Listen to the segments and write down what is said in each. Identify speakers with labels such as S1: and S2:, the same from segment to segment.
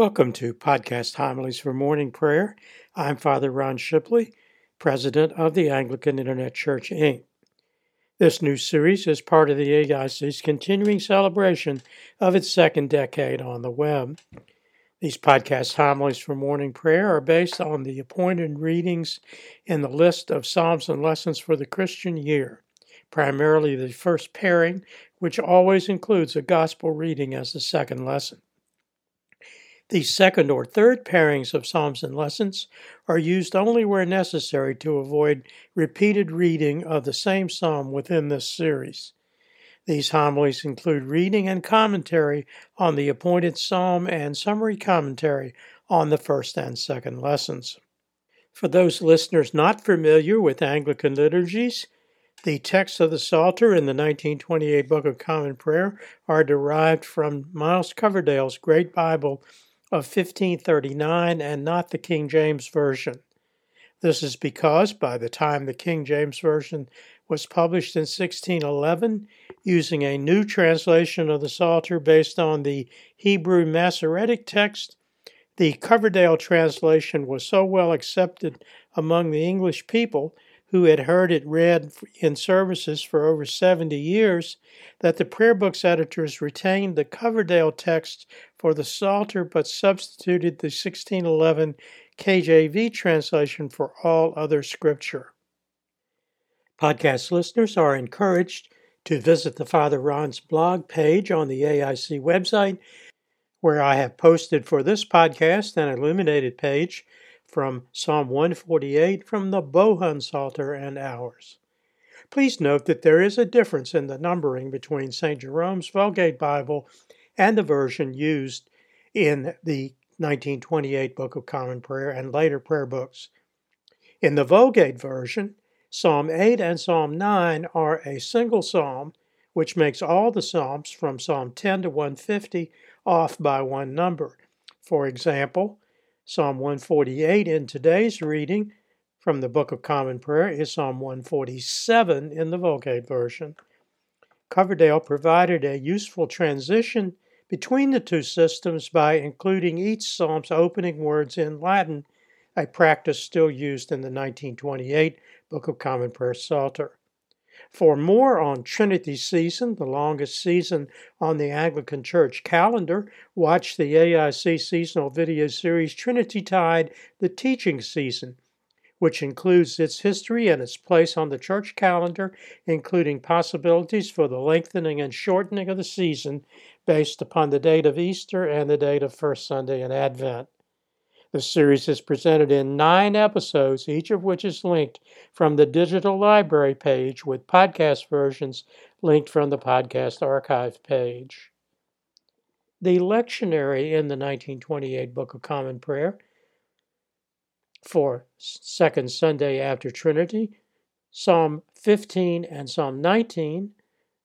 S1: Welcome to Podcast Homilies for Morning Prayer. I'm Father Ron Shibley, President of the Anglican Internet Church, Inc. This new series is part of the AIC's continuing celebration of its second decade on the web. These podcast homilies for morning prayer are based on the appointed readings in the list of Psalms and lessons for the Christian year, primarily the first pairing, which always includes a gospel reading as the second lesson. The second or third pairings of Psalms and lessons are used only where necessary to avoid repeated reading of the same psalm within this series. These homilies include reading and commentary on the appointed psalm and summary commentary on the first and second lessons. For those listeners not familiar with Anglican liturgies, the texts of the Psalter in the 1928 Book of Common Prayer are derived from Miles Coverdale's Great Bible of 1539 and not the King James Version. This is because by the time the King James Version was published in 1611, using a new translation of the Psalter based on the Hebrew Masoretic text, the Coverdale translation was so well accepted among the English people who had heard it read in services for over 70 years, that the prayer books editors retained the Coverdale text for the Psalter but substituted the 1611 KJV translation for all other scripture. Podcast listeners are encouraged to visit the Father Ron's blog page on the AIC website, where I have posted for this podcast an illuminated page from Psalm 148 from the Bohun Psalter and ours. Please note that there is a difference in the numbering between St. Jerome's Vulgate Bible and the version used in the 1928 Book of Common Prayer and later prayer books. In the Vulgate version, Psalm 8 and Psalm 9 are a single psalm, which makes all the psalms from Psalm 10 to 150 off by one number. For example, Psalm 148 in today's reading from the Book of Common Prayer is Psalm 147 in the Vulgate version. Coverdale provided a useful transition between the two systems by including each psalm's opening words in Latin, a practice still used in the 1928 Book of Common Prayer Psalter. For more on Trinity Season, the longest season on the Anglican Church calendar, watch the AIC seasonal video series Trinity Tide, the Teaching Season, which includes its history and its place on the church calendar, including possibilities for the lengthening and shortening of the season based upon the date of Easter and the date of First Sunday in Advent. The series is presented in nine episodes, each of which is linked from the digital library page, with podcast versions linked from the podcast archive page. The lectionary in the 1928 Book of Common Prayer for Second Sunday after Trinity, Psalm 15 and Psalm 19,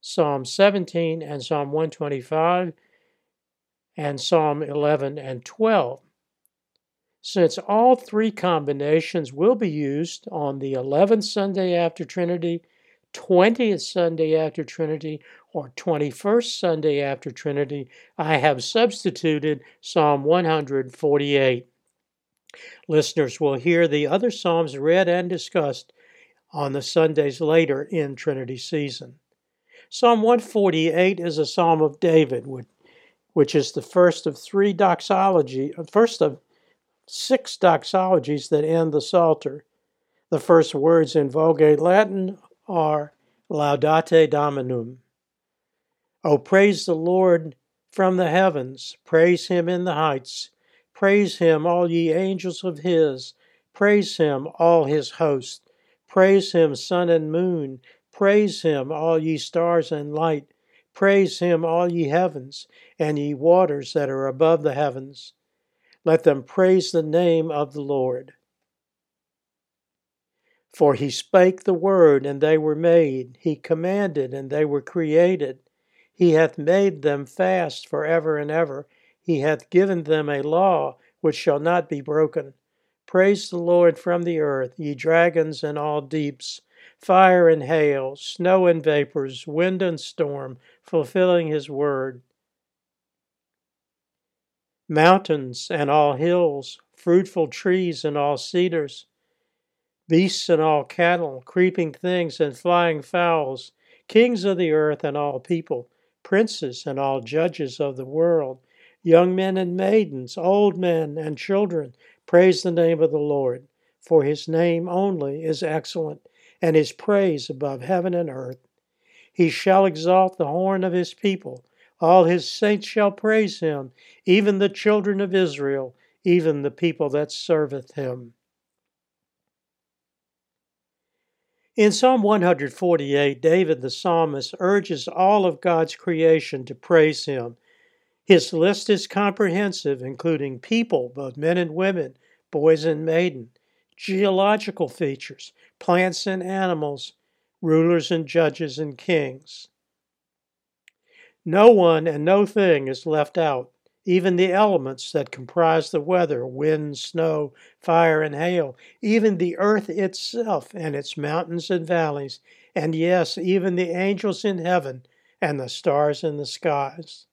S1: Psalm 17 and Psalm 125, and Psalm 11 and 12 since all three combinations will be used on the 11th Sunday after Trinity, 20th Sunday after Trinity, or 21st Sunday after Trinity, I have substituted Psalm 148. Listeners will hear the other Psalms read and discussed on the Sundays later in Trinity season. Psalm 148 is a psalm of David, which is the first of three doxology, first of six doxologies that end the Psalter. The first words in Vulgate Latin are Laudate Dominum. O praise the Lord from the heavens, praise him in the heights, praise him, all ye angels of his, praise him, all his host, praise him, sun and moon, praise him, all ye stars and light, praise him, all ye heavens, and ye waters that are above the heavens. Let them praise the name of the Lord. For he spake the word, and they were made. He commanded, and they were created. He hath made them fast for ever and ever. He hath given them a law which shall not be broken. Praise the Lord from the earth, ye dragons and all deeps, fire and hail, snow and vapors, wind and storm, fulfilling his word. Mountains and all hills, fruitful trees and all cedars, beasts and all cattle, creeping things and flying fowls, kings of the earth and all people, princes and all judges of the world, young men and maidens, old men and children, praise the name of the Lord, for his name only is excellent, and his praise above heaven and earth. He shall exalt the horn of his people. All his saints shall praise him, even the children of Israel, even the people that serveth him. In Psalm 148, David the psalmist urges all of God's creation to praise him. His list is comprehensive, including people, both men and women, boys and maiden, geological features, plants and animals, rulers and judges and kings. No one and no thing is left out even the elements that comprise the weather wind, snow, fire, and hail, even the earth itself and its mountains and valleys, and yes, even the angels in heaven and the stars in the skies.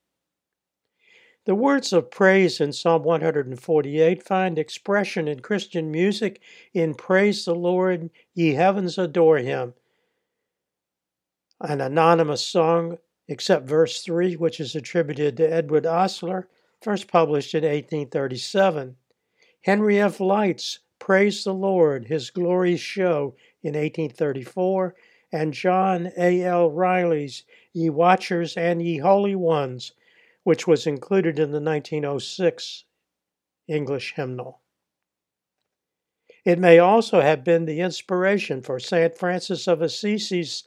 S1: The words of praise in Psalm 148 find expression in Christian music in Praise the Lord, ye heavens adore him, an anonymous song, except verse 3, which is attributed to Edward Osler, first published in 1837. Henry F. Lyte's Praise the Lord, His Glories Show in 1834, and John A. L. Riley's Ye Watchers and Ye Holy Ones, which was included in the 1906 English hymnal. It may also have been the inspiration for St. Francis of Assisi's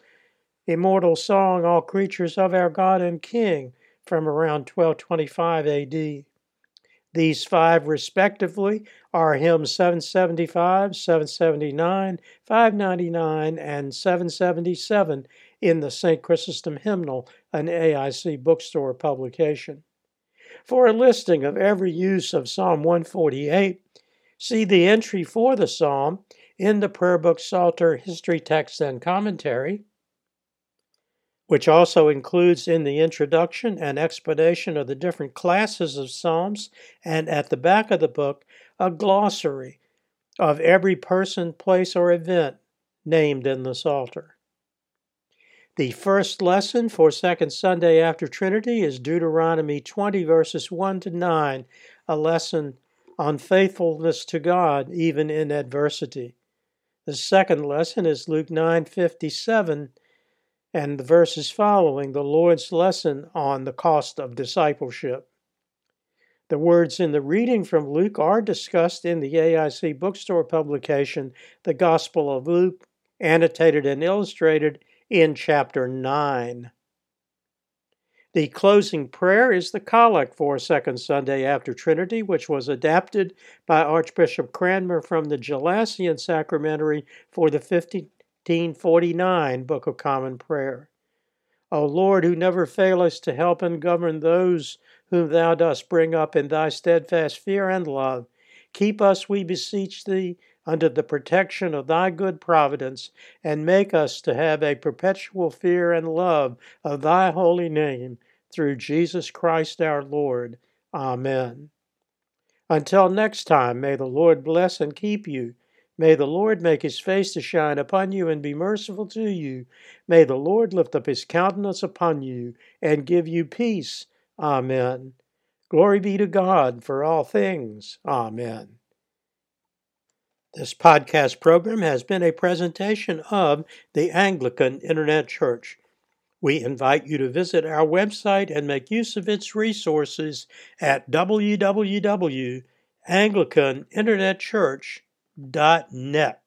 S1: immortal song, All Creatures of Our God and King, from around 1225 AD. These five, respectively, are hymns 775, 779, 599, and 777 in the St. Chrysostom Hymnal, an AIC bookstore publication. For a listing of every use of Psalm 148, see the entry for the psalm in the Prayer Book Psalter History Text and Commentary which also includes in the introduction an explanation of the different classes of Psalms, and at the back of the book, a glossary of every person, place, or event named in the Psalter. The first lesson for Second Sunday after Trinity is Deuteronomy 20, verses 1 to 9, a lesson on faithfulness to God even in adversity. The second lesson is Luke 9, 57 and the verses following the Lord's lesson on the cost of discipleship. The words in the reading from Luke are discussed in the AIC bookstore publication, The Gospel of Luke, annotated and illustrated in chapter 9. The closing prayer is the collect for Second Sunday after Trinity, which was adapted by Archbishop Cranmer from the Gelasian Sacramentary for the 50, 1549 Book of Common Prayer. O Lord, who never failest to help and govern those whom thou dost bring up in thy steadfast fear and love, keep us, we beseech thee, under the protection of thy good providence, and make us to have a perpetual fear and love of thy holy name, through Jesus Christ our Lord. Amen. Until next time, may the Lord bless and keep you. May the Lord make his face to shine upon you and be merciful to you. May the Lord lift up his countenance upon you and give you peace. Amen. Glory be to God for all things. Amen. This podcast program has been a presentation of the Anglican Internet Church. We invite you to visit our website and make use of its resources at www.anglicaninternetchurch.com net.